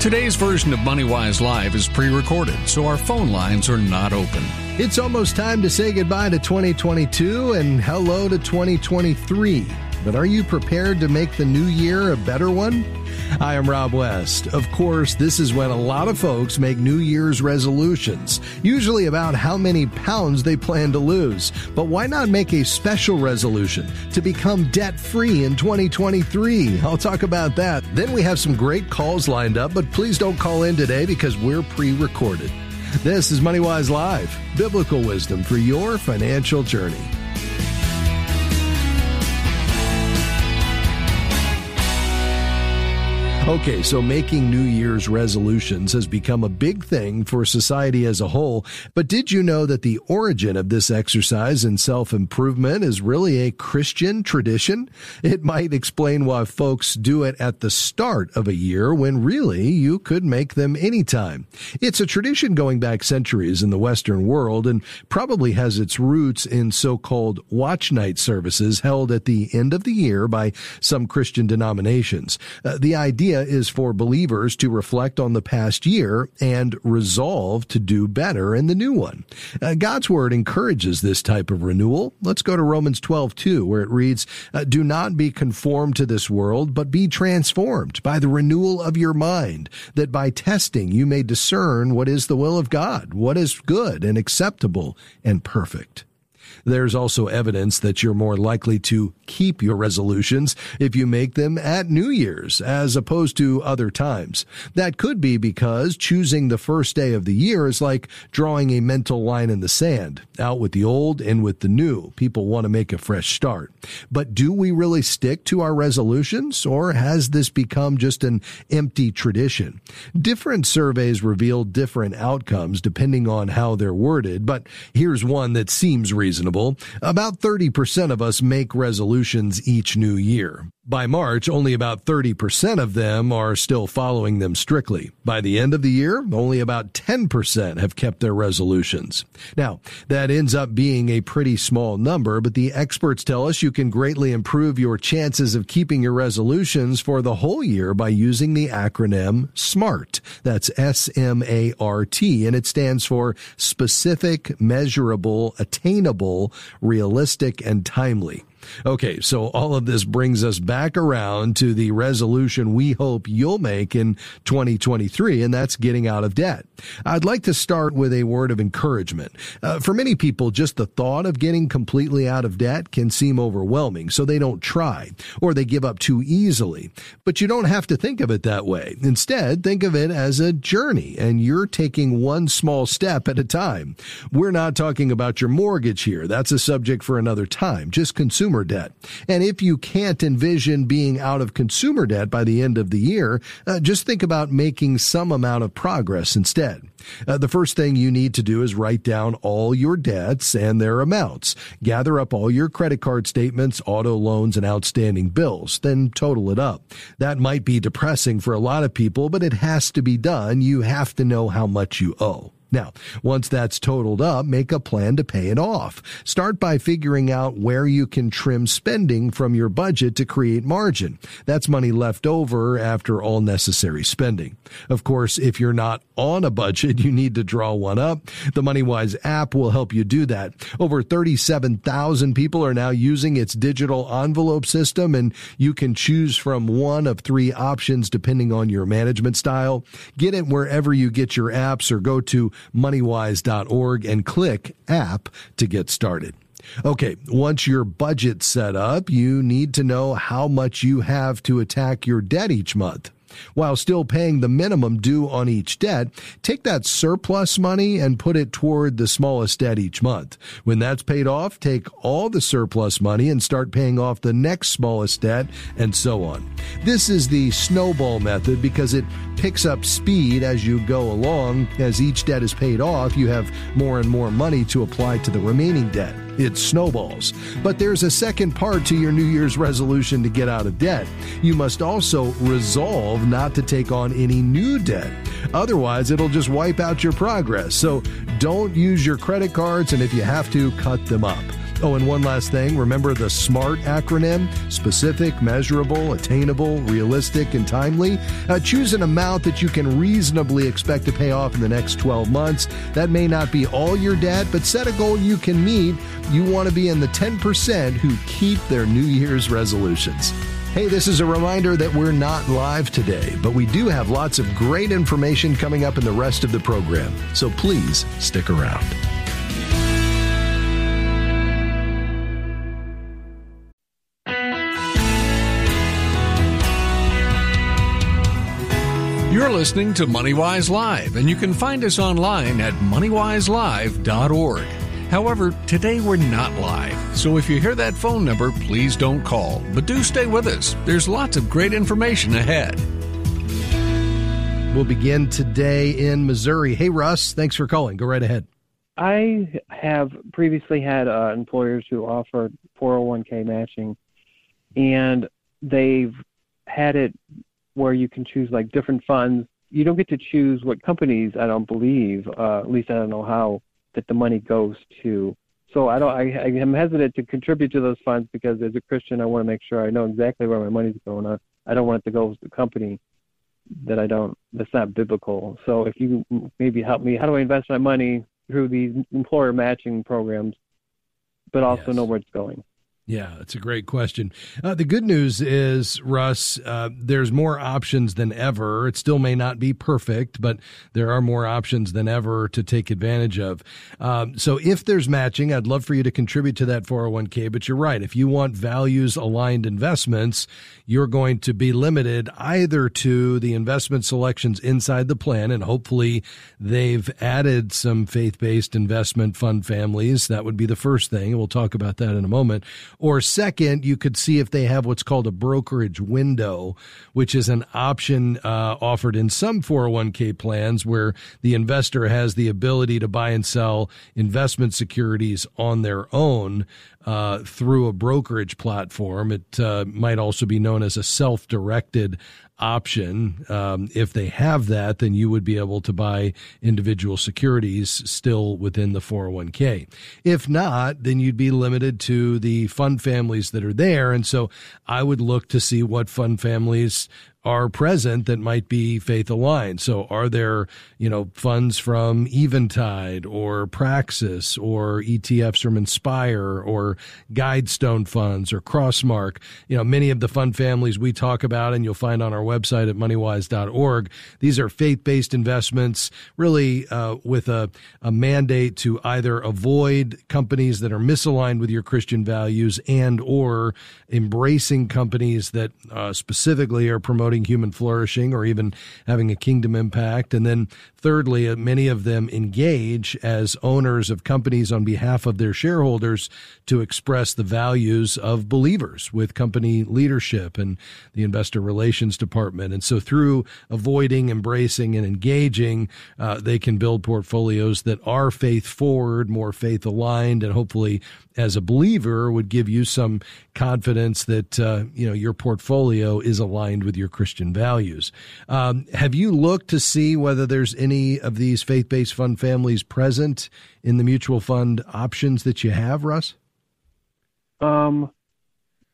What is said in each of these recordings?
Today's version of MoneyWise Live is pre recorded, so our phone lines are not open. It's almost time to say goodbye to 2022 and hello to 2023. But are you prepared to make the new year a better one? I am Rob West. Of course, this is when a lot of folks make New Year's resolutions, usually about how many pounds they plan to lose. But why not make a special resolution to become debt free in 2023? I'll talk about that. Then we have some great calls lined up, but please don't call in today because we're pre recorded. This is MoneyWise Live, biblical wisdom for your financial journey. Okay, so making New Year's resolutions has become a big thing for society as a whole. But did you know that the origin of this exercise in self improvement is really a Christian tradition? It might explain why folks do it at the start of a year when really you could make them anytime. It's a tradition going back centuries in the Western world and probably has its roots in so called watch night services held at the end of the year by some Christian denominations. Uh, the idea is for believers to reflect on the past year and resolve to do better in the new one. Uh, God's word encourages this type of renewal. Let's go to Romans 12, 2, where it reads, uh, Do not be conformed to this world, but be transformed by the renewal of your mind, that by testing you may discern what is the will of God, what is good and acceptable and perfect. There's also evidence that you're more likely to keep your resolutions if you make them at New Year's as opposed to other times. That could be because choosing the first day of the year is like drawing a mental line in the sand, out with the old and with the new. People want to make a fresh start. But do we really stick to our resolutions or has this become just an empty tradition? Different surveys reveal different outcomes depending on how they're worded, but here's one that seems reasonable reasonable. About 30% of us make resolutions each new year. By March, only about 30% of them are still following them strictly. By the end of the year, only about 10% have kept their resolutions. Now, that ends up being a pretty small number, but the experts tell us you can greatly improve your chances of keeping your resolutions for the whole year by using the acronym SMART. That's S-M-A-R-T, and it stands for specific, measurable, attainable, realistic, and timely. Okay, so all of this brings us back around to the resolution we hope you'll make in 2023, and that's getting out of debt. I'd like to start with a word of encouragement. Uh, for many people, just the thought of getting completely out of debt can seem overwhelming, so they don't try, or they give up too easily. But you don't have to think of it that way. Instead, think of it as a journey, and you're taking one small step at a time. We're not talking about your mortgage here. That's a subject for another time. Just consume consumer debt. And if you can't envision being out of consumer debt by the end of the year, uh, just think about making some amount of progress instead. Uh, the first thing you need to do is write down all your debts and their amounts. Gather up all your credit card statements, auto loans, and outstanding bills. Then total it up. That might be depressing for a lot of people, but it has to be done. You have to know how much you owe. Now, once that's totaled up, make a plan to pay it off. Start by figuring out where you can trim spending from your budget to create margin. That's money left over after all necessary spending. Of course, if you're not on a budget, you need to draw one up. The MoneyWise app will help you do that. Over 37,000 people are now using its digital envelope system and you can choose from one of three options depending on your management style. Get it wherever you get your apps or go to moneywise.org and click app to get started. Okay, once your budget's set up, you need to know how much you have to attack your debt each month. While still paying the minimum due on each debt, take that surplus money and put it toward the smallest debt each month. When that's paid off, take all the surplus money and start paying off the next smallest debt and so on. This is the snowball method because it picks up speed as you go along. As each debt is paid off, you have more and more money to apply to the remaining debt. It snowballs. But there's a second part to your New Year's resolution to get out of debt. You must also resolve not to take on any new debt. Otherwise, it'll just wipe out your progress. So don't use your credit cards, and if you have to, cut them up. Oh, and one last thing remember the SMART acronym specific, measurable, attainable, realistic, and timely. Uh, choose an amount that you can reasonably expect to pay off in the next 12 months. That may not be all your debt, but set a goal you can meet. You want to be in the 10% who keep their New Year's resolutions. Hey, this is a reminder that we're not live today, but we do have lots of great information coming up in the rest of the program. So please stick around. You're listening to MoneyWise Live, and you can find us online at moneywiselive.org. However, today we're not live, so if you hear that phone number, please don't call. But do stay with us. There's lots of great information ahead. We'll begin today in Missouri. Hey, Russ, thanks for calling. Go right ahead. I have previously had uh, employers who offered 401k matching, and they've had it where you can choose like different funds. You don't get to choose what companies. I don't believe, uh, at least I don't know how that the money goes to. So I don't. I, I am hesitant to contribute to those funds because as a Christian, I want to make sure I know exactly where my money's going. I, I don't want it to go to the company that I don't. That's not biblical. So if you maybe help me, how do I invest my money through these employer matching programs, but also yes. know where it's going? Yeah, it's a great question. Uh, the good news is, Russ, uh, there's more options than ever. It still may not be perfect, but there are more options than ever to take advantage of. Um, so if there's matching, I'd love for you to contribute to that 401k. But you're right. If you want values aligned investments, you're going to be limited either to the investment selections inside the plan, and hopefully they've added some faith based investment fund families. That would be the first thing. We'll talk about that in a moment or second, you could see if they have what's called a brokerage window, which is an option uh, offered in some 401k plans where the investor has the ability to buy and sell investment securities on their own uh, through a brokerage platform. It uh, might also be known as a self directed option. Um, if they have that, then you would be able to buy individual securities still within the 401k. If not, then you'd be limited to the fund families that are there. And so I would look to see what fund families are present that might be faith aligned. So are there, you know, funds from Eventide or Praxis or ETFs from Inspire or Guidestone funds or Crossmark? You know, many of the fund families we talk about and you'll find on our website at moneywise.org. These are faith based investments really uh, with a, a mandate to either avoid companies that are misaligned with your Christian values and or embracing companies that uh, specifically are promoting promoting human flourishing or even having a kingdom impact. And then thirdly, uh, many of them engage as owners of companies on behalf of their shareholders to express the values of believers with company leadership and the investor relations department. And so through avoiding, embracing, and engaging, uh, they can build portfolios that are faith forward, more faith aligned, and hopefully as a believer would give you some confidence that uh, you know your portfolio is aligned with your Christian values. Um, have you looked to see whether there's any of these faith-based fund families present in the mutual fund options that you have, Russ? Um,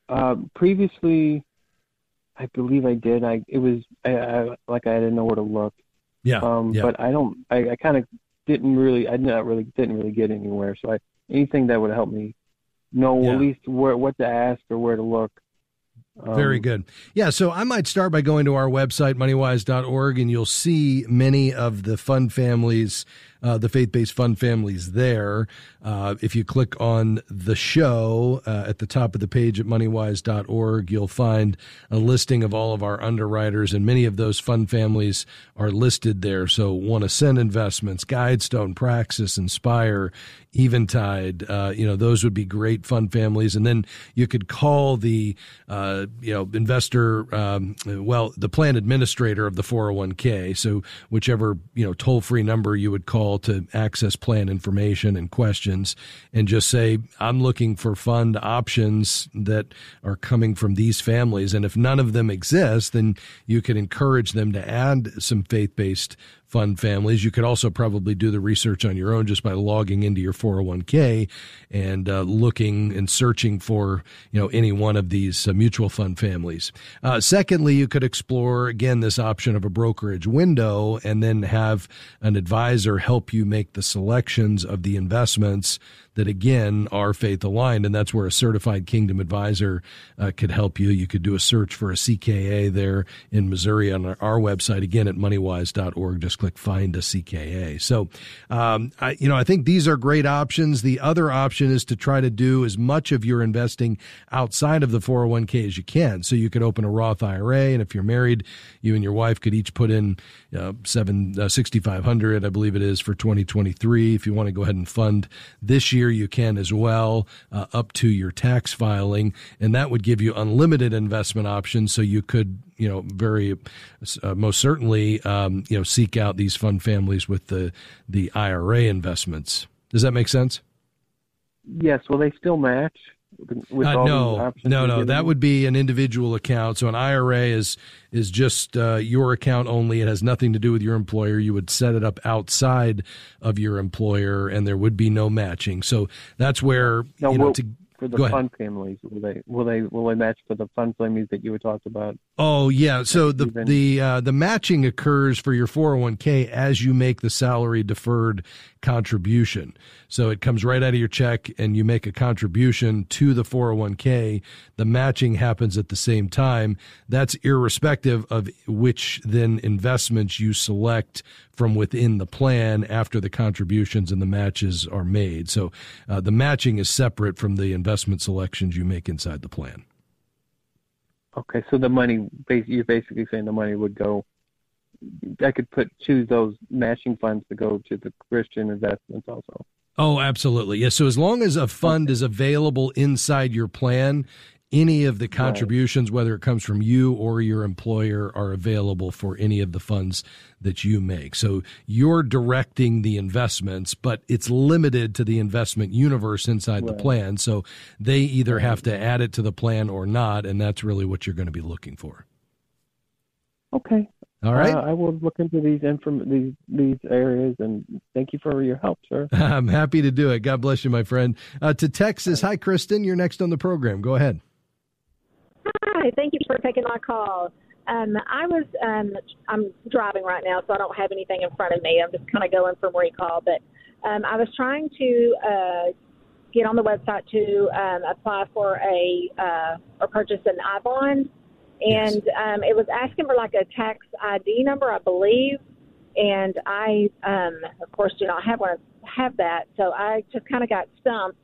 uh, previously, I believe I did. I it was I, I, like I didn't know where to look. Yeah. Um, yeah. But I don't. I, I kind of didn't really. I not really didn't really get anywhere. So I anything that would help me know yeah. at least where what to ask or where to look. Um, Very good. Yeah, so I might start by going to our website, moneywise.org, and you'll see many of the fund families uh, the faith based fund families there. Uh, if you click on the show uh, at the top of the page at moneywise.org, you'll find a listing of all of our underwriters, and many of those fund families are listed there. So, OneAscent Investments, Guidestone, Praxis, Inspire, Eventide, uh, you know, those would be great fund families. And then you could call the, uh, you know, investor, um, well, the plan administrator of the 401k. So whichever, you know, toll free number you would call to access plan information and questions and just say, I'm looking for fund options that are coming from these families. And if none of them exist, then you can encourage them to add some faith based fund families. You could also probably do the research on your own just by logging into your 401k and uh, looking and searching for you know any one of these uh, mutual fund families. Uh, secondly, you could explore again this option of a brokerage window and then have an advisor help you make the selections of the investments that again are faith aligned, and that's where a certified kingdom advisor uh, could help you. You could do a search for a CKA there in Missouri on our, our website again at moneywise.org. Just click find a CKA. So, um, I, you know, I think these are great options. The other option is to try to do as much of your investing outside of the 401k as you can. So you could open a Roth IRA, and if you're married, you and your wife could each put in uh, seven uh, 6,500, I believe it is for 2023. If you want to go ahead and fund this year you can as well, uh, up to your tax filing, and that would give you unlimited investment options. So you could, you know, very uh, most certainly, um, you know, seek out these fund families with the the IRA investments. Does that make sense? Yes. well they still match? Uh, no, no, no. That would be an individual account. So an IRA is is just uh, your account only. It has nothing to do with your employer. You would set it up outside of your employer, and there would be no matching. So that's where no, you know to for the fun families? Will they will they will they match for the fun families that you were talking about? Oh yeah, so the the uh, the matching occurs for your 401k as you make the salary deferred contribution. So it comes right out of your check and you make a contribution to the 401k. The matching happens at the same time. That's irrespective of which then investments you select from within the plan after the contributions and the matches are made. So uh, the matching is separate from the investment selections you make inside the plan. Okay, so the money, you're basically saying the money would go. I could put choose those matching funds to go to the Christian investments also. Oh, absolutely. Yes. So as long as a fund okay. is available inside your plan, any of the contributions, right. whether it comes from you or your employer, are available for any of the funds that you make. So you're directing the investments, but it's limited to the investment universe inside right. the plan. So they either have to add it to the plan or not, and that's really what you're going to be looking for. Okay. All right. Uh, I will look into these inform- these these areas, and thank you for your help, sir. I'm happy to do it. God bless you, my friend. Uh, to Texas, hi, Kristen. You're next on the program. Go ahead. Hi, thank you for taking my call. Um, I was um, I'm driving right now, so I don't have anything in front of me. I'm just kind of going from recall, but um, I was trying to uh, get on the website to um, apply for a uh, or purchase an I bond, and yes. um, it was asking for like a tax ID number, I believe, and I um, of course do not have one have that, so I just kind of got stumped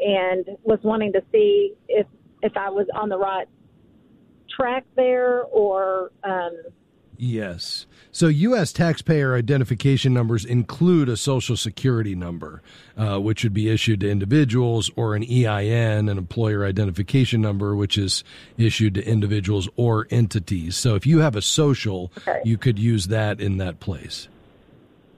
and was wanting to see if if I was on the right track there or. Um, yes. So U.S. taxpayer identification numbers include a Social Security number, uh, which would be issued to individuals, or an EIN, an employer identification number, which is issued to individuals or entities. So if you have a social, okay. you could use that in that place.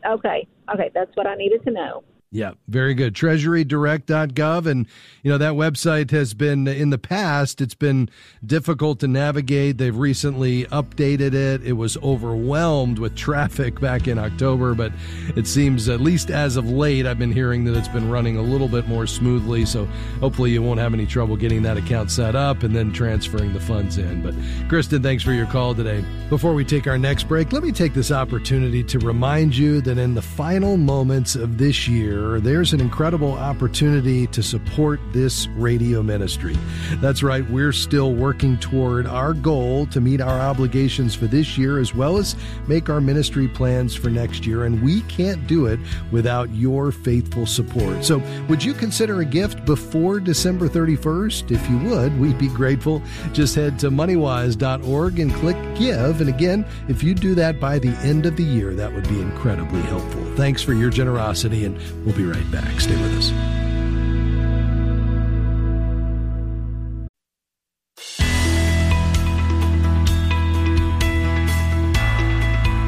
Okay. Okay. That's what I needed to know. Yeah, very good. TreasuryDirect.gov. And, you know, that website has been, in the past, it's been difficult to navigate. They've recently updated it. It was overwhelmed with traffic back in October, but it seems, at least as of late, I've been hearing that it's been running a little bit more smoothly. So hopefully you won't have any trouble getting that account set up and then transferring the funds in. But, Kristen, thanks for your call today. Before we take our next break, let me take this opportunity to remind you that in the final moments of this year, year, there's an incredible opportunity to support this radio ministry. That's right, we're still working toward our goal to meet our obligations for this year as well as make our ministry plans for next year, and we can't do it without your faithful support. So, would you consider a gift before December 31st? If you would, we'd be grateful. Just head to moneywise.org and click give. And again, if you do that by the end of the year, that would be incredibly helpful. Thanks for your generosity, and we'll be right back. Stay with us.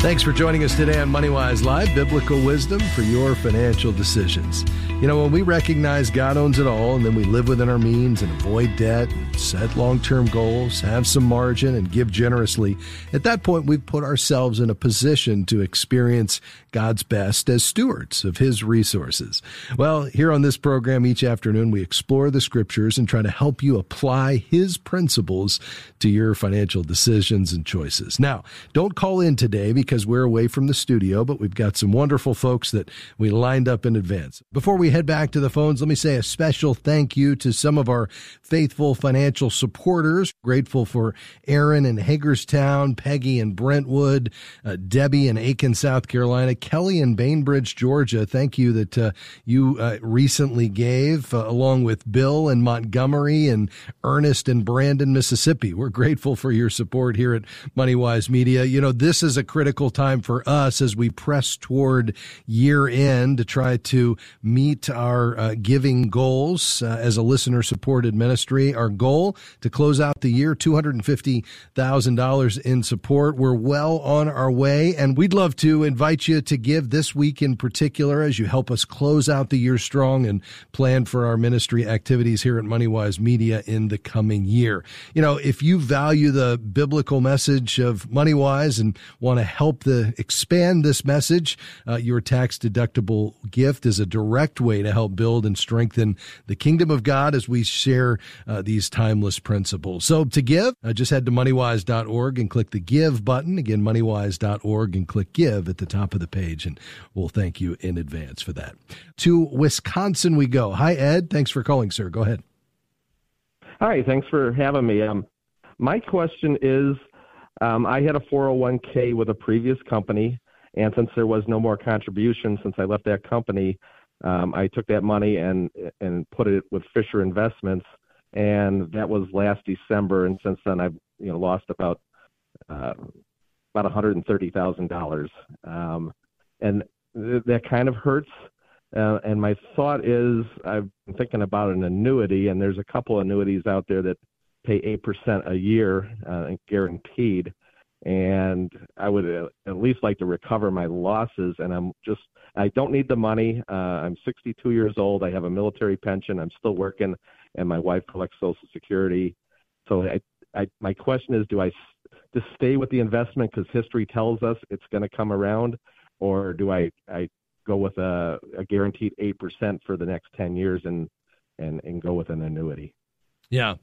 Thanks for joining us today on MoneyWise Live, biblical wisdom for your financial decisions. You know, when we recognize God owns it all and then we live within our means and avoid debt, and set long term goals, have some margin, and give generously, at that point we've put ourselves in a position to experience God's best as stewards of His resources. Well, here on this program each afternoon, we explore the scriptures and try to help you apply His principles to your financial decisions and choices. Now, don't call in today because because we're away from the studio, but we've got some wonderful folks that we lined up in advance. Before we head back to the phones, let me say a special thank you to some of our faithful financial supporters. Grateful for Aaron in Hagerstown, Peggy in Brentwood, uh, Debbie in Aiken, South Carolina, Kelly in Bainbridge, Georgia. Thank you that uh, you uh, recently gave, uh, along with Bill in Montgomery and Ernest in Brandon, Mississippi. We're grateful for your support here at MoneyWise Media. You know, this is a critical critical time for us as we press toward year end to try to meet our uh, giving goals uh, as a listener supported ministry. Our goal to close out the year $250,000 in support. We're well on our way, and we'd love to invite you to give this week in particular as you help us close out the year strong and plan for our ministry activities here at MoneyWise Media in the coming year. You know, if you value the biblical message of MoneyWise and want to help help the expand this message, uh, your tax deductible gift is a direct way to help build and strengthen the kingdom of God as we share uh, these timeless principles. So to give, uh, just head to moneywise.org and click the give button. Again, moneywise.org and click give at the top of the page. And we'll thank you in advance for that. To Wisconsin we go. Hi, Ed. Thanks for calling, sir. Go ahead. Hi, thanks for having me. Um, my question is um, I had a 401k with a previous company, and since there was no more contribution since I left that company, um, I took that money and and put it with Fisher Investments, and that was last December. And since then, I've you know lost about uh, about 130 thousand um, dollars, and th- that kind of hurts. Uh, and my thought is, I've been thinking about an annuity, and there's a couple annuities out there that pay 8% a year uh, guaranteed. And I would uh, at least like to recover my losses. And I'm just, I don't need the money. Uh, I'm 62 years old. I have a military pension. I'm still working, and my wife collects Social Security. So I, I, my question is, do I just stay with the investment because history tells us it's going to come around, or do I, I go with a, a guaranteed 8% for the next 10 years and, and, and go with an annuity? Yeah.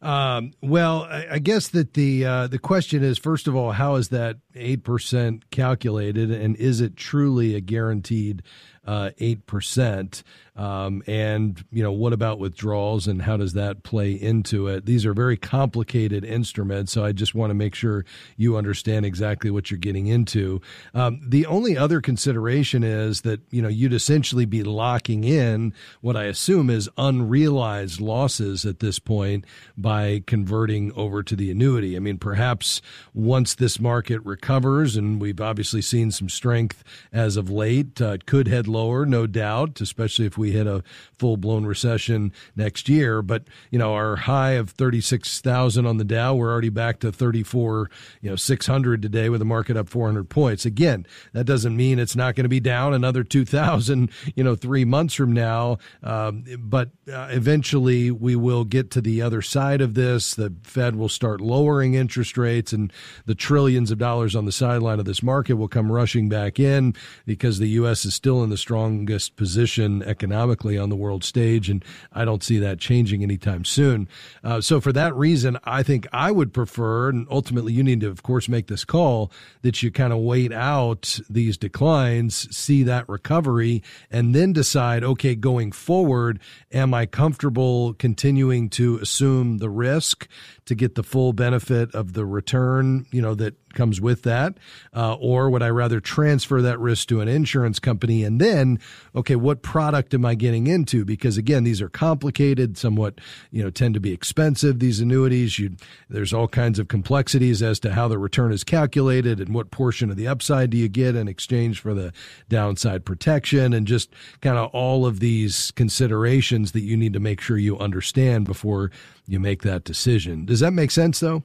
Um, well, I, guess that the uh, the question is first of all, how is that eight percent calculated, and is it truly a guaranteed eight uh, percent? Um, and you know, what about withdrawals, and how does that play into it? These are very complicated instruments, so I just want to make sure you understand exactly what you're getting into. Um, the only other consideration is that you know you'd essentially be locking in what I assume is unrealized losses at this point by converting over to the annuity. I mean, perhaps once this market recovers, and we've obviously seen some strength as of late, uh, it could head lower, no doubt, especially if we hit a full blown recession next year. But, you know, our high of 36,000 on the Dow, we're already back to 34, you know, 600 today with the market up 400 points. Again, that doesn't mean it's not going to be down another 2,000, you know, three months from now. Um, but uh, eventually we will get to the other side of this. The Fed will start lowering interest rates, and the trillions of dollars on the sideline of this market will come rushing back in because the U.S. is still in the strongest position economically on the world stage, and I don't see that changing anytime soon. Uh, so, for that reason, I think I would prefer, and ultimately you need to, of course, make this call that you kind of wait out these declines, see that recovery, and then decide, okay, going forward, am I comfortable continuing to assume the risk to get the full benefit of the return, you know, that comes with that? Uh, or would I rather transfer that risk to an insurance company and then, okay, what product am I getting into? Because again, these are complicated, somewhat, you know, tend to be expensive. These annuities, you, there's all kinds of complexities as to how the return is calculated and what portion of the upside do you get in exchange for the downside protection and just kind of all of these considerations that you need to make sure you understand before you make that decision. Does that make sense though?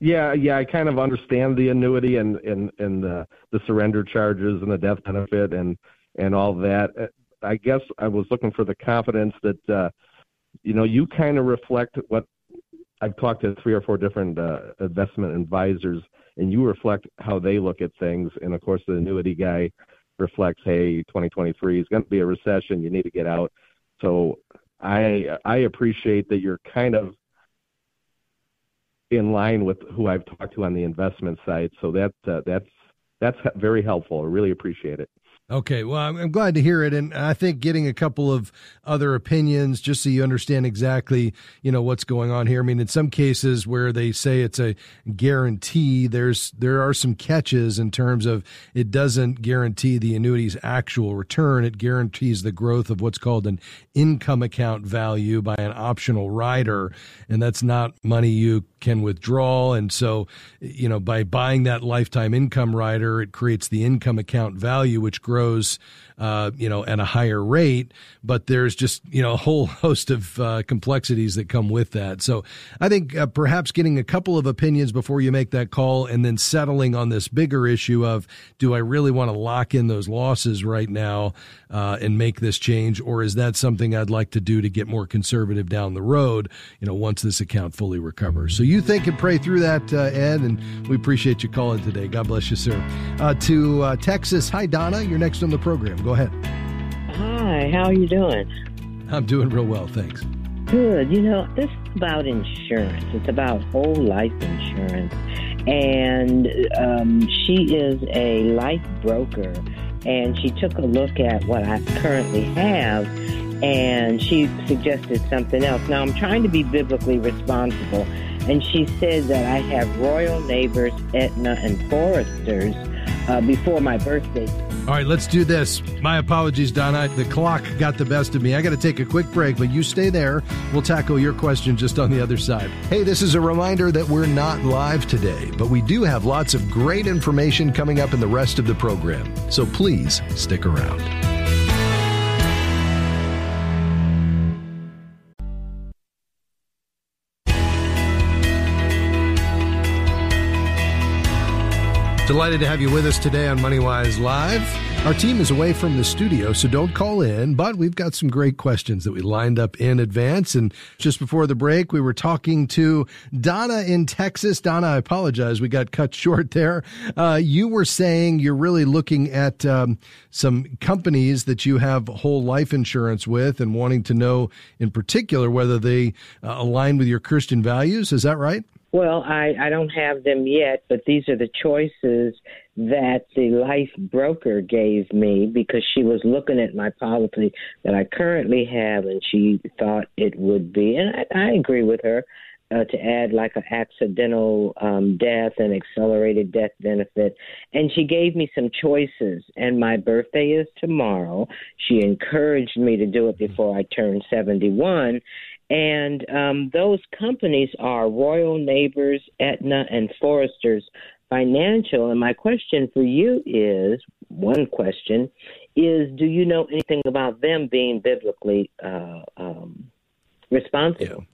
Yeah, yeah, I kind of understand the annuity and and and the the surrender charges and the death benefit and and all that. Uh, I guess I was looking for the confidence that uh, you know you kind of reflect what I've talked to three or four different uh, investment advisors, and you reflect how they look at things. And of course, the annuity guy reflects, hey, 2023 is going to be a recession. You need to get out. So I I appreciate that you're kind of in line with who I've talked to on the investment side. So that uh, that's that's very helpful. I really appreciate it. Okay, well, I'm, glad to hear it, and I think getting a couple of other opinions just so you understand exactly, you know, what's going on here. I mean, in some cases where they say it's a guarantee, there's there are some catches in terms of it doesn't guarantee the annuity's actual return. It guarantees the growth of what's called an income account value by an optional rider, and that's not money you can withdraw. And so, you know, by buying that lifetime income rider, it creates the income account value, which grows, uh, you know, at a higher rate. But there's just, you know, a whole host of uh, complexities that come with that. So I think uh, perhaps getting a couple of opinions before you make that call and then settling on this bigger issue of do I really want to lock in those losses right now uh, and make this change? Or is that something I'd like to do to get more conservative down the road, you know, once this account fully recovers? So you think and pray through that, uh, Ed, and we appreciate you calling today. God bless you, sir. Uh, to Texas, hi, Donna. You're next on the program. Go ahead. Hi, how are you doing? I'm doing real well, thanks. Good. You know, this is about insurance. It's about whole life insurance. And um, she is a life broker, and she took a look at what I currently have, and she suggested something else. Now, I'm trying to be biblically responsible and she said that I have royal neighbors, Aetna and Foresters, uh, before my birthday. All right, let's do this. My apologies, Donna. The clock got the best of me. I got to take a quick break, but you stay there. We'll tackle your question just on the other side. Hey, this is a reminder that we're not live today, but we do have lots of great information coming up in the rest of the program. So please stick around. Delighted to have you with us today on MoneyWise Live. Our team is away from the studio, so don't call in, but we've got some great questions that we lined up in advance. And just before the break, we were talking to Donna in Texas. Donna, I apologize. We got cut short there. Uh, you were saying you're really looking at um, some companies that you have whole life insurance with and wanting to know in particular whether they uh, align with your Christian values. Is that right? Well, I, I don't have them yet, but these are the choices that the life broker gave me because she was looking at my policy that I currently have and she thought it would be, and I, I agree with her, uh, to add like an accidental um, death and accelerated death benefit. And she gave me some choices, and my birthday is tomorrow. She encouraged me to do it before I turn 71. And um, those companies are Royal Neighbors, Aetna, and Foresters Financial. And my question for you is one question is do you know anything about them being biblically uh, um, responsible? Yeah.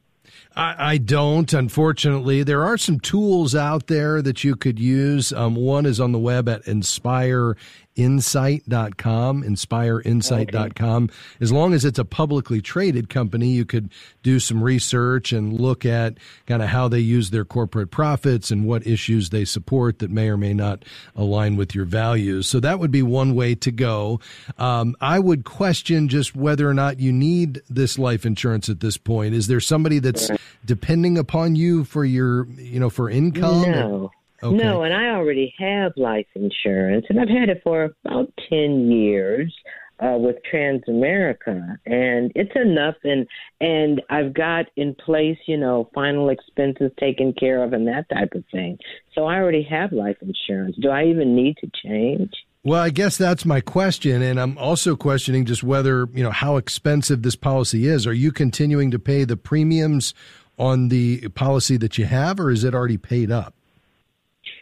I, I, don't, unfortunately. There are some tools out there that you could use. Um, one is on the web at Inspire insight.com, inspireinsight.com. As long as it's a publicly traded company, you could do some research and look at kind of how they use their corporate profits and what issues they support that may or may not align with your values. So that would be one way to go. Um, I would question just whether or not you need this life insurance at this point. Is there somebody that's depending upon you for your, you know, for income? No. Okay. No, and I already have life insurance, and I've had it for about 10 years. Uh, with Transamerica, and it's enough. And and I've got in place, you know, final expenses taken care of, and that type of thing. So I already have life insurance. Do I even need to change? Well, I guess that's my question, and I'm also questioning just whether you know how expensive this policy is. Are you continuing to pay the premiums on the policy that you have, or is it already paid up?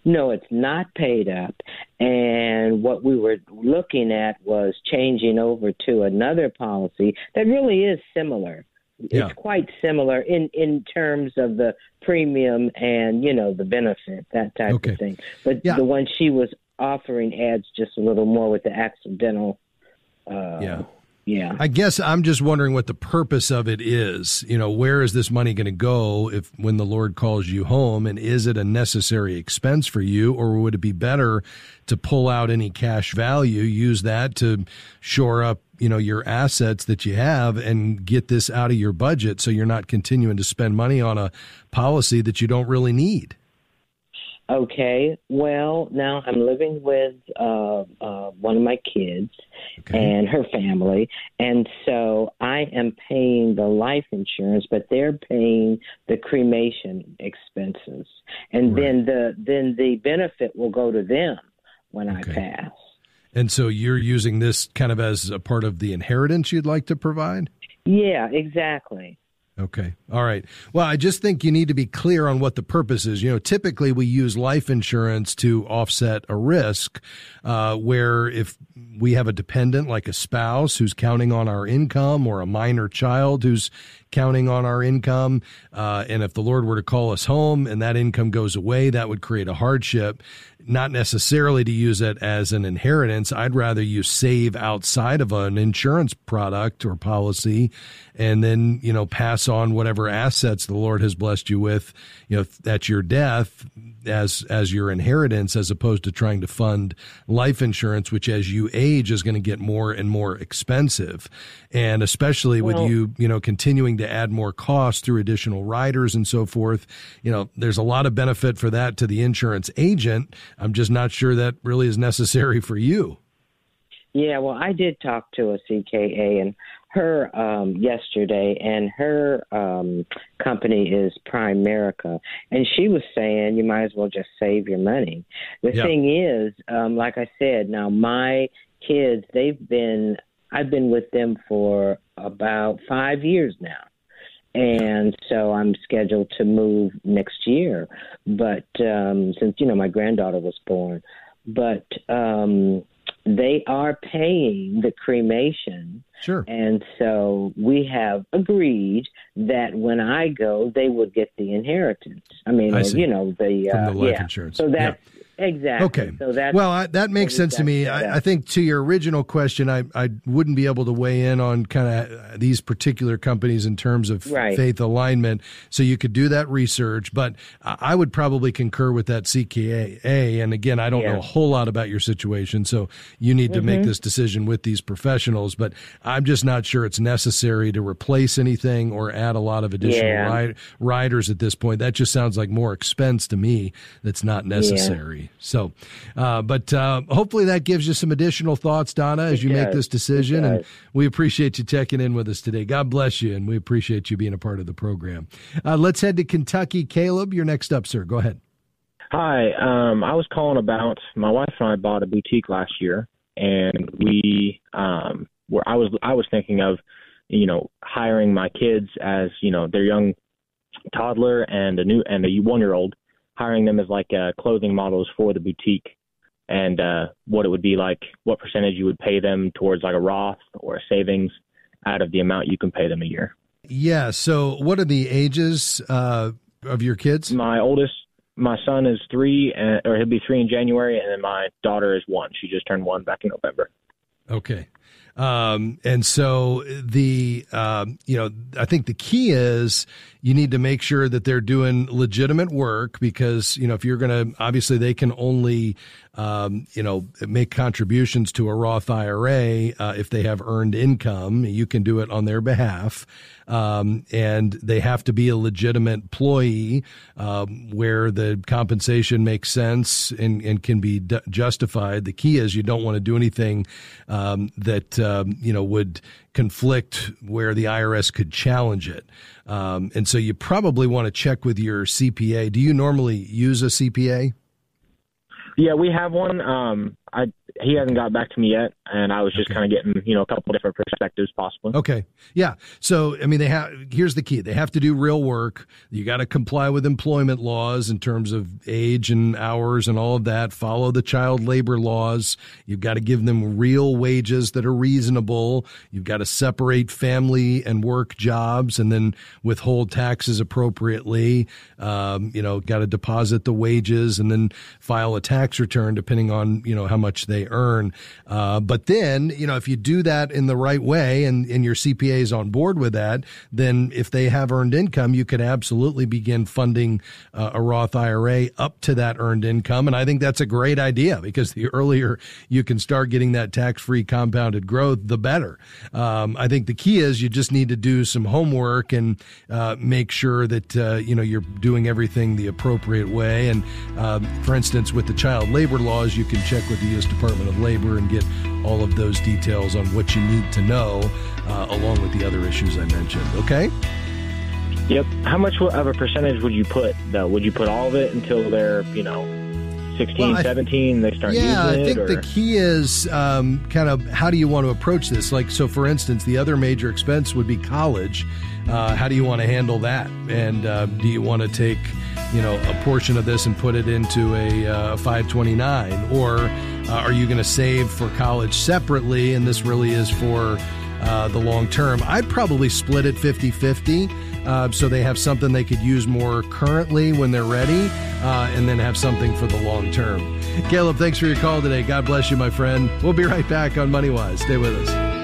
No, it's not paid up. And what we were looking at was changing over to another policy that really is similar. yeah. it's quite similar in in terms of the premium and you know the benefit that type okay. of thing. But yeah. the one she was offering adds just a little more with the accidental. Uh, yeah. Yeah. I guess I'm just wondering what the purpose of it is. You know, where is this money going to go if when the Lord calls you home and is it a necessary expense for you or would it be better to pull out any cash value, use that to shore up, you know, your assets that you have and get this out of your budget so you're not continuing to spend money on a policy that you don't really need? Okay. Well, now I'm living with uh, uh, one of my kids okay. and her family, and so I am paying the life insurance, but they're paying the cremation expenses, and right. then the then the benefit will go to them when okay. I pass. And so you're using this kind of as a part of the inheritance you'd like to provide. Yeah, exactly. Okay. All right. Well, I just think you need to be clear on what the purpose is. You know, typically we use life insurance to offset a risk, uh, where if we have a dependent like a spouse who's counting on our income or a minor child who's counting on our income, uh, and if the Lord were to call us home and that income goes away, that would create a hardship not necessarily to use it as an inheritance. I'd rather you save outside of an insurance product or policy and then, you know, pass on whatever assets the Lord has blessed you with, you know, at your death as as your inheritance as opposed to trying to fund life insurance which as you age is going to get more and more expensive. And especially well, with you you know continuing to add more costs through additional riders and so forth you know there's a lot of benefit for that to the insurance agent. I'm just not sure that really is necessary for you. Yeah well i did talk to a cka and her um, yesterday, and her um, company is Primerica, and she was saying you might as well just save your money. The thing is, um, like I said, now my kids, they've been, I've been with them for about five years now. And so I'm scheduled to move next year, but um, since you know my granddaughter was born, but um, they are paying the cremation. Sure. And so we have agreed that when I go, they would get the inheritance. I mean, I you know, the, uh, the life yeah. insurance. So that Exactly. Okay. So that well, I, that makes sense to me. I, I, think to your original question, I, I wouldn't be able to weigh in on kind of these particular companies in terms of right. faith alignment. So you could do that research, but I would probably concur with that CKA. And again, I don't yeah. know a whole lot about your situation, so you need to mm-hmm. make this decision with these professionals. But I'm just not sure it's necessary to replace anything or add a lot of additional yeah. riders at this point. That just sounds like more expense to me. That's not necessary. Yeah. So, uh, but uh, hopefully that gives you some additional thoughts, Donna, as you make this decision. And we appreciate you checking in with us today. God bless you, and we appreciate you being a part of the program. Uh, let's head to Kentucky. Caleb, you're next up, sir. Go ahead. Hi, um, I was calling about my wife and I bought a boutique last year, and we um, were I was I was thinking of you know hiring my kids as you know their young toddler and a new and a one year old hiring them as like uh, clothing models for the boutique and uh, what it would be like, what percentage you would pay them towards like a Roth or a savings out of the amount you can pay them a year. Yeah. So, what are the ages uh, of your kids? My oldest, my son is three, and, or he'll be three in January, and then my daughter is one. She just turned one back in November. Okay. Um, and so the, um, you know, I think the key is you need to make sure that they're doing legitimate work because, you know, if you're going to, obviously they can only, um, you know, make contributions to a Roth IRA uh, if they have earned income. You can do it on their behalf. Um, and they have to be a legitimate employee um, where the compensation makes sense and, and can be d- justified. The key is you don't want to do anything um, that um, you know would conflict where the IRS could challenge it. Um, and so you probably want to check with your CPA. Do you normally use a CPA? Yeah, we have one. Um, I he hasn't got back to me yet, and I was just okay. kind of getting you know a couple different perspectives possibly. Okay, yeah. So I mean, they have here's the key: they have to do real work. You got to comply with employment laws in terms of age and hours and all of that. Follow the child labor laws. You've got to give them real wages that are reasonable. You've got to separate family and work jobs, and then withhold taxes appropriately. Um, you know, got to deposit the wages and then file a tax return depending on you know how much they earn. Uh, but then, you know, if you do that in the right way and, and your CPA is on board with that, then if they have earned income, you could absolutely begin funding uh, a Roth IRA up to that earned income. And I think that's a great idea because the earlier you can start getting that tax free compounded growth, the better. Um, I think the key is you just need to do some homework and uh, make sure that, uh, you know, you're doing everything the appropriate way. And um, for instance, with the child labor laws, you can check with the U.S. Department Department of Labor and get all of those details on what you need to know, uh, along with the other issues I mentioned. Okay? Yep. How much of a percentage would you put, though? Would you put all of it until they're, you know, 16, well, 17, they start yeah, using it? I think the key is um, kind of how do you want to approach this? Like, so for instance, the other major expense would be college. Uh, how do you want to handle that? And uh, do you want to take, you know, a portion of this and put it into a uh, 529? Or uh, are you going to save for college separately? And this really is for uh, the long term. I'd probably split it 50 50 uh, so they have something they could use more currently when they're ready, and then have something for the long term. Caleb, thanks for your call today. God bless you, my friend. We'll be right back on MoneyWise. Stay with us.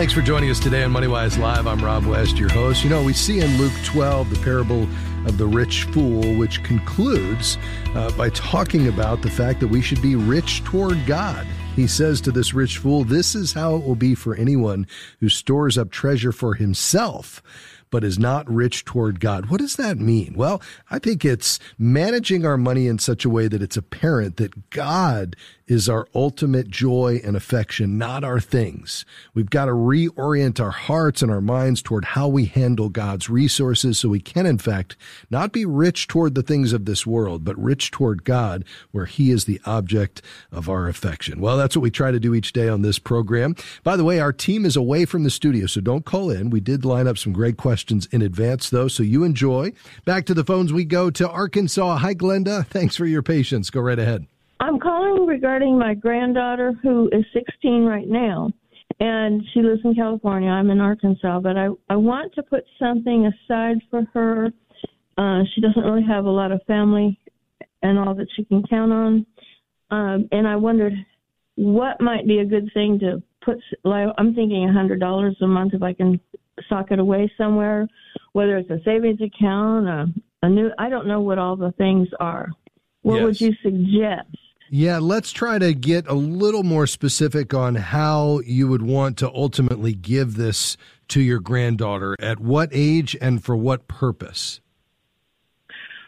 Thanks for joining us today on MoneyWise Live. I'm Rob West, your host. You know, we see in Luke 12 the parable of the rich fool, which concludes uh, by talking about the fact that we should be rich toward God. He says to this rich fool, This is how it will be for anyone who stores up treasure for himself but is not rich toward God. What does that mean? Well, I think it's managing our money in such a way that it's apparent that God is our ultimate joy and affection, not our things. We've got to reorient our hearts and our minds toward how we handle God's resources so we can, in fact, not be rich toward the things of this world, but rich toward God, where He is the object of our affection. Well, that's what we try to do each day on this program. By the way, our team is away from the studio, so don't call in. We did line up some great questions in advance, though, so you enjoy. Back to the phones we go to Arkansas. Hi, Glenda. Thanks for your patience. Go right ahead. I'm calling regarding my granddaughter who is 16 right now, and she lives in California. I'm in Arkansas, but I I want to put something aside for her. Uh, she doesn't really have a lot of family and all that she can count on, um, and I wondered what might be a good thing to put. Like I'm thinking a hundred dollars a month if I can sock it away somewhere, whether it's a savings account, a, a new. I don't know what all the things are. What yes. would you suggest? Yeah, let's try to get a little more specific on how you would want to ultimately give this to your granddaughter. At what age and for what purpose?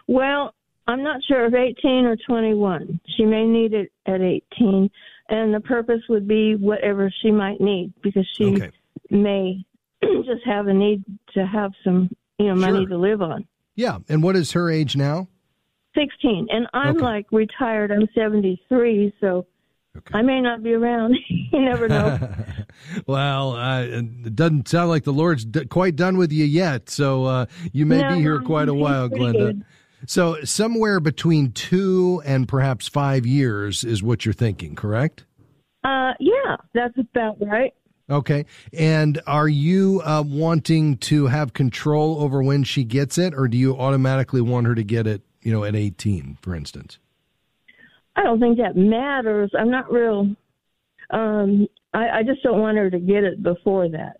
Well, I'm not sure if 18 or 21. She may need it at 18, and the purpose would be whatever she might need because she okay. may just have a need to have some, you know, money sure. to live on. Yeah, and what is her age now? 16. And I'm okay. like retired. I'm 73, so okay. I may not be around. you never know. well, uh, it doesn't sound like the Lord's d- quite done with you yet, so uh, you may no, be here quite a while, Glenda. Good. So, somewhere between two and perhaps five years is what you're thinking, correct? Uh, yeah, that's about right. Okay. And are you uh, wanting to have control over when she gets it, or do you automatically want her to get it you know, at 18, for instance? I don't think that matters. I'm not real. Um, I, I just don't want her to get it before that.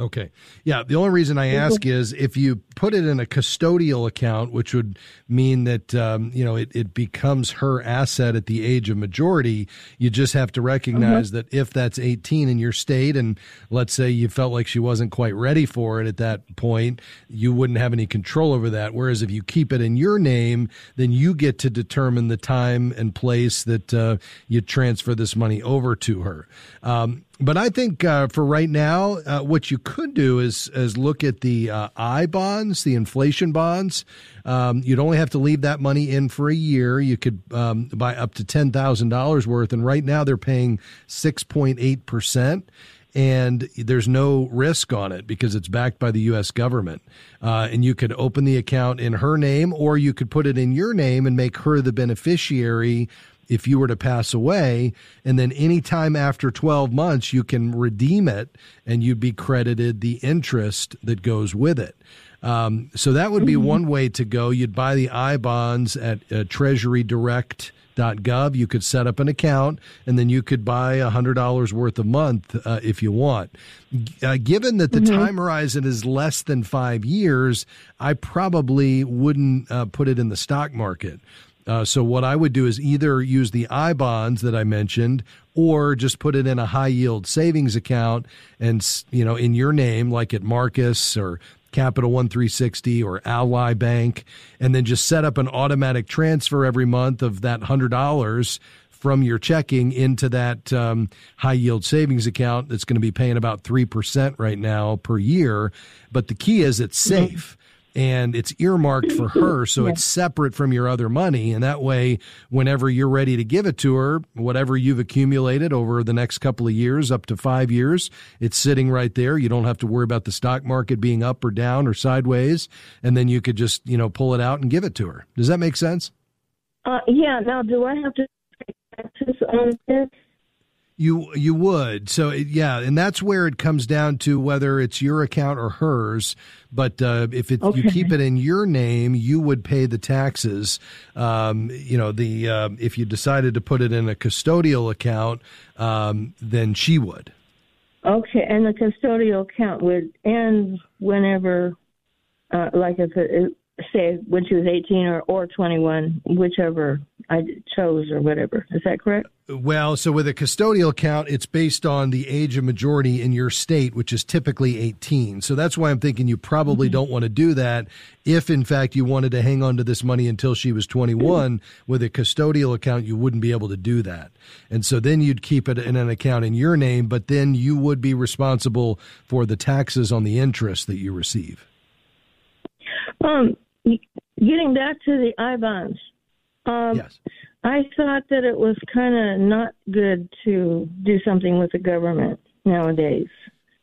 Okay. Yeah. The only reason I ask is if you put it in a custodial account, which would mean that, um, you know, it, it becomes her asset at the age of majority, you just have to recognize uh-huh. that if that's 18 in your state, and let's say you felt like she wasn't quite ready for it at that point, you wouldn't have any control over that. Whereas if you keep it in your name, then you get to determine the time and place that uh, you transfer this money over to her. Um, but I think uh, for right now, uh, what you could do is is look at the uh, I bonds, the inflation bonds. Um, you'd only have to leave that money in for a year. You could um, buy up to ten thousand dollars worth, and right now they're paying six point eight percent and there's no risk on it because it's backed by the U.S. government. Uh, and you could open the account in her name, or you could put it in your name and make her the beneficiary if you were to pass away. And then anytime after 12 months, you can redeem it and you'd be credited the interest that goes with it. Um, so that would be mm-hmm. one way to go. You'd buy the I bonds at uh, Treasury Direct gov. You could set up an account and then you could buy $100 worth a month uh, if you want. Uh, given that the mm-hmm. time horizon is less than five years, I probably wouldn't uh, put it in the stock market. Uh, so what I would do is either use the I bonds that I mentioned, or just put it in a high yield savings account, and you know, in your name, like at Marcus or Capital One 360 or Ally Bank, and then just set up an automatic transfer every month of that $100 from your checking into that um, high yield savings account that's going to be paying about 3% right now per year. But the key is it's safe and it's earmarked for her, so it's separate from your other money. And that way, whenever you're ready to give it to her, whatever you've accumulated over the next couple of years, up to five years, it's sitting right there. You don't have to worry about the stock market being up or down or sideways. And then you could just, you know, pull it out and give it to her. Does that make sense? Uh, yeah. Now, do I have to taxes on this? You you would so yeah, and that's where it comes down to whether it's your account or hers. But uh, if it, okay. you keep it in your name, you would pay the taxes. Um, you know the uh, if you decided to put it in a custodial account, um, then she would. Okay, and the custodial account would end whenever, uh, like if it, say when she was 18 or, or 21, whichever I chose or whatever. Is that correct? Well, so with a custodial account, it's based on the age of majority in your state, which is typically 18. So that's why I'm thinking you probably mm-hmm. don't want to do that. If in fact you wanted to hang on to this money until she was 21, mm-hmm. with a custodial account, you wouldn't be able to do that. And so then you'd keep it in an account in your name, but then you would be responsible for the taxes on the interest that you receive. Um, getting back to the I bonds. Um, yes. I thought that it was kind of not good to do something with the government nowadays.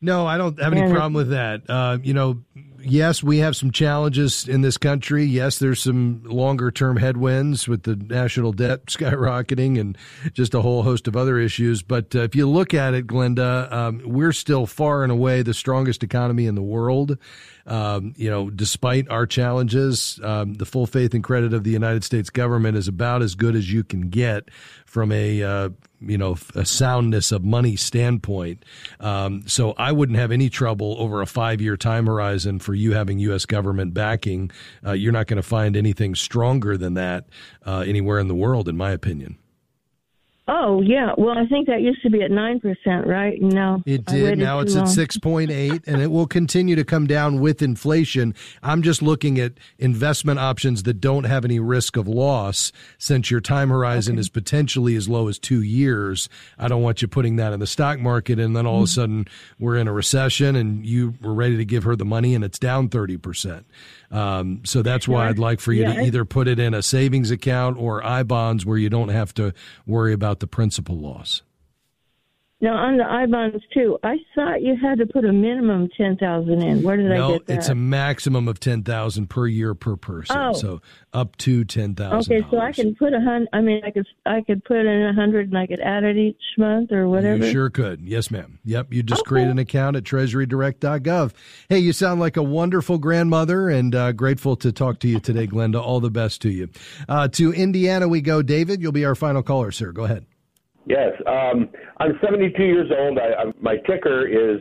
No, I don't have any and, problem with that. Uh, you know, yes, we have some challenges in this country. Yes, there's some longer term headwinds with the national debt skyrocketing and just a whole host of other issues. But uh, if you look at it, Glenda, um, we're still far and away the strongest economy in the world. Um, you know, despite our challenges, um, the full faith and credit of the United States government is about as good as you can get from a uh, you know a soundness of money standpoint. Um, so I wouldn't have any trouble over a five year time horizon for you having U.S. government backing. Uh, you're not going to find anything stronger than that uh, anywhere in the world, in my opinion. Oh yeah, well I think that used to be at nine percent, right? No, it did. Now it's long. at six point eight, and it will continue to come down with inflation. I'm just looking at investment options that don't have any risk of loss, since your time horizon okay. is potentially as low as two years. I don't want you putting that in the stock market, and then all mm-hmm. of a mm-hmm. sudden we're in a recession, and you were ready to give her the money, and it's down thirty percent. Um, so that's why I'd like for you yeah, to either put it in a savings account or I bonds where you don't have to worry about the principal loss. Now on the I bonds too, I thought you had to put a minimum ten thousand in. Where did no, I get that? it's a maximum of ten thousand per year per person. Oh. so up to ten thousand. Okay, so I can put a hundred. I mean, I could I could put in a hundred and I could add it each month or whatever. You sure could. Yes, ma'am. Yep. You just okay. create an account at TreasuryDirect.gov. Hey, you sound like a wonderful grandmother, and uh, grateful to talk to you today, Glenda. All the best to you. Uh, to Indiana we go. David, you'll be our final caller, sir. Go ahead. Yes, um, I'm 72 years old. I, I, my ticker is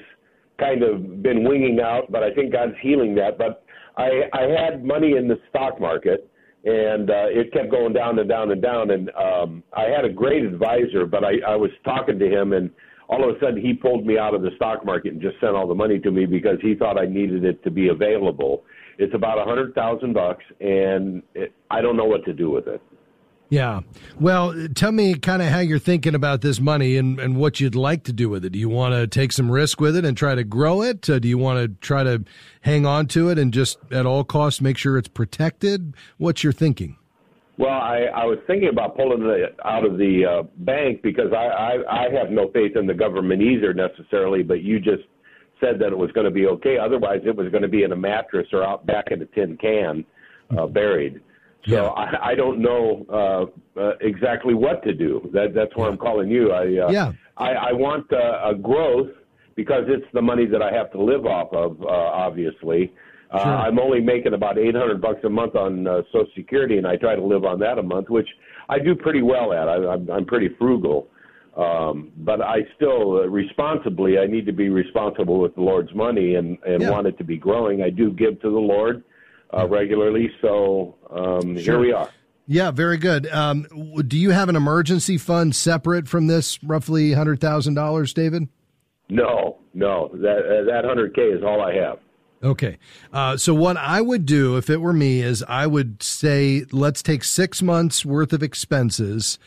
kind of been winging out, but I think God's healing that. But I, I had money in the stock market, and uh, it kept going down and down and down. And um, I had a great advisor, but I, I was talking to him, and all of a sudden he pulled me out of the stock market and just sent all the money to me because he thought I needed it to be available. It's about a hundred thousand bucks, and it, I don't know what to do with it. Yeah. Well, tell me kind of how you're thinking about this money and, and what you'd like to do with it. Do you want to take some risk with it and try to grow it? Uh, do you want to try to hang on to it and just at all costs make sure it's protected? What's your thinking? Well, I, I was thinking about pulling it out of the uh, bank because I, I, I have no faith in the government either necessarily, but you just said that it was going to be okay. Otherwise, it was going to be in a mattress or out back in a tin can uh, buried. So yeah. I, I don't know uh, uh, exactly what to do. That, that's why I'm calling you. I, uh, yeah. I, I want uh, a growth because it's the money that I have to live off of, uh, obviously. Uh, sure. I'm only making about 800 bucks a month on uh, Social Security, and I try to live on that a month, which I do pretty well at. I, I'm, I'm pretty frugal, um, but I still uh, responsibly. I need to be responsible with the Lord's money and and yeah. want it to be growing. I do give to the Lord uh, regularly, so um, sure. here we are. Yeah, very good. Um, do you have an emergency fund separate from this roughly hundred thousand dollars, David? No, no. That that hundred k is all I have. Okay. Uh, so what I would do if it were me is I would say let's take six months worth of expenses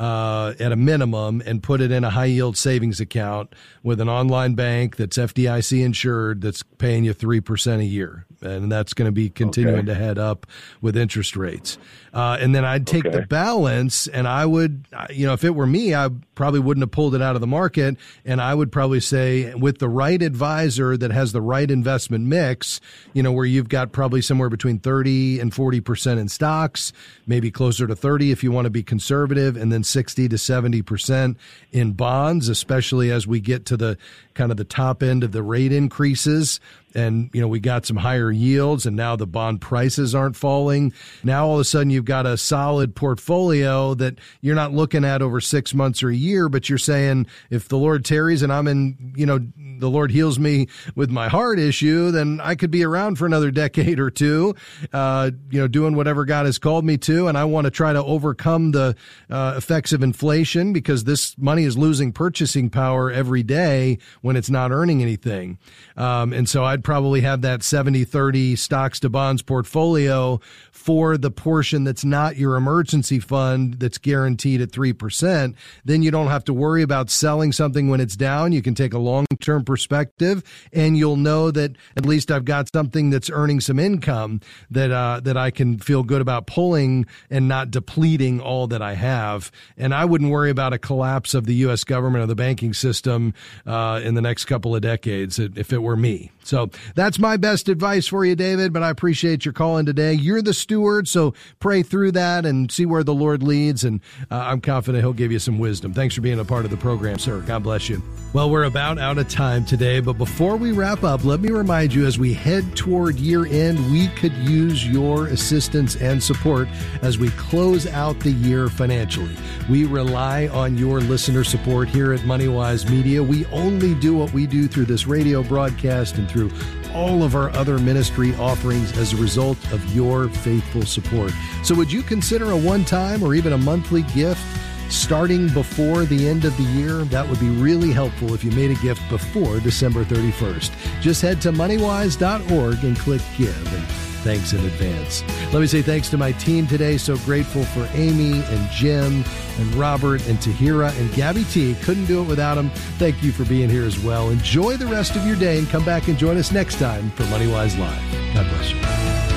uh, at a minimum and put it in a high yield savings account with an online bank that's FDIC insured that's paying you 3% a year. And that's going to be continuing okay. to head up with interest rates. Uh, and then I'd take okay. the balance and I would, you know, if it were me, I probably wouldn't have pulled it out of the market. And I would probably say with the right advisor that has the right investment mix, you know, where you've got probably somewhere between 30 and 40% in stocks, maybe closer to 30 if you want to be conservative, and then 60 to 70% in bonds, especially as we get to the kind of the top end of the rate increases and you know we got some higher yields and now the bond prices aren't falling. Now all of a sudden you've got a solid portfolio that you're not looking at over 6 months or a year but you're saying if the lord tarries and I'm in you know the lord heals me with my heart issue then I could be around for another decade or two uh, you know doing whatever God has called me to. And I want to try to overcome the uh, effects of inflation because this money is losing purchasing power every day when it's not earning anything. Um, and so I I'd probably have that 70 30 stocks to bonds portfolio for the portion that's not your emergency fund that's guaranteed at 3%. Then you don't have to worry about selling something when it's down. You can take a long term perspective and you'll know that at least I've got something that's earning some income that, uh, that I can feel good about pulling and not depleting all that I have. And I wouldn't worry about a collapse of the U.S. government or the banking system, uh, in the next couple of decades if it were me. So that's my best advice for you, David, but I appreciate your calling today. You're the steward, so pray through that and see where the Lord leads, and uh, I'm confident He'll give you some wisdom. Thanks for being a part of the program, sir. God bless you. Well, we're about out of time today, but before we wrap up, let me remind you as we head toward year end, we could use your assistance and support as we close out the year financially. We rely on your listener support here at MoneyWise Media. We only do what we do through this radio broadcast and through all of our other ministry offerings as a result of your faithful support. So, would you consider a one time or even a monthly gift? starting before the end of the year, that would be really helpful if you made a gift before December 31st. Just head to moneywise.org and click give. Thanks in advance. Let me say thanks to my team today. So grateful for Amy and Jim and Robert and Tahira and Gabby T. Couldn't do it without them. Thank you for being here as well. Enjoy the rest of your day and come back and join us next time for MoneyWise Live. God bless you.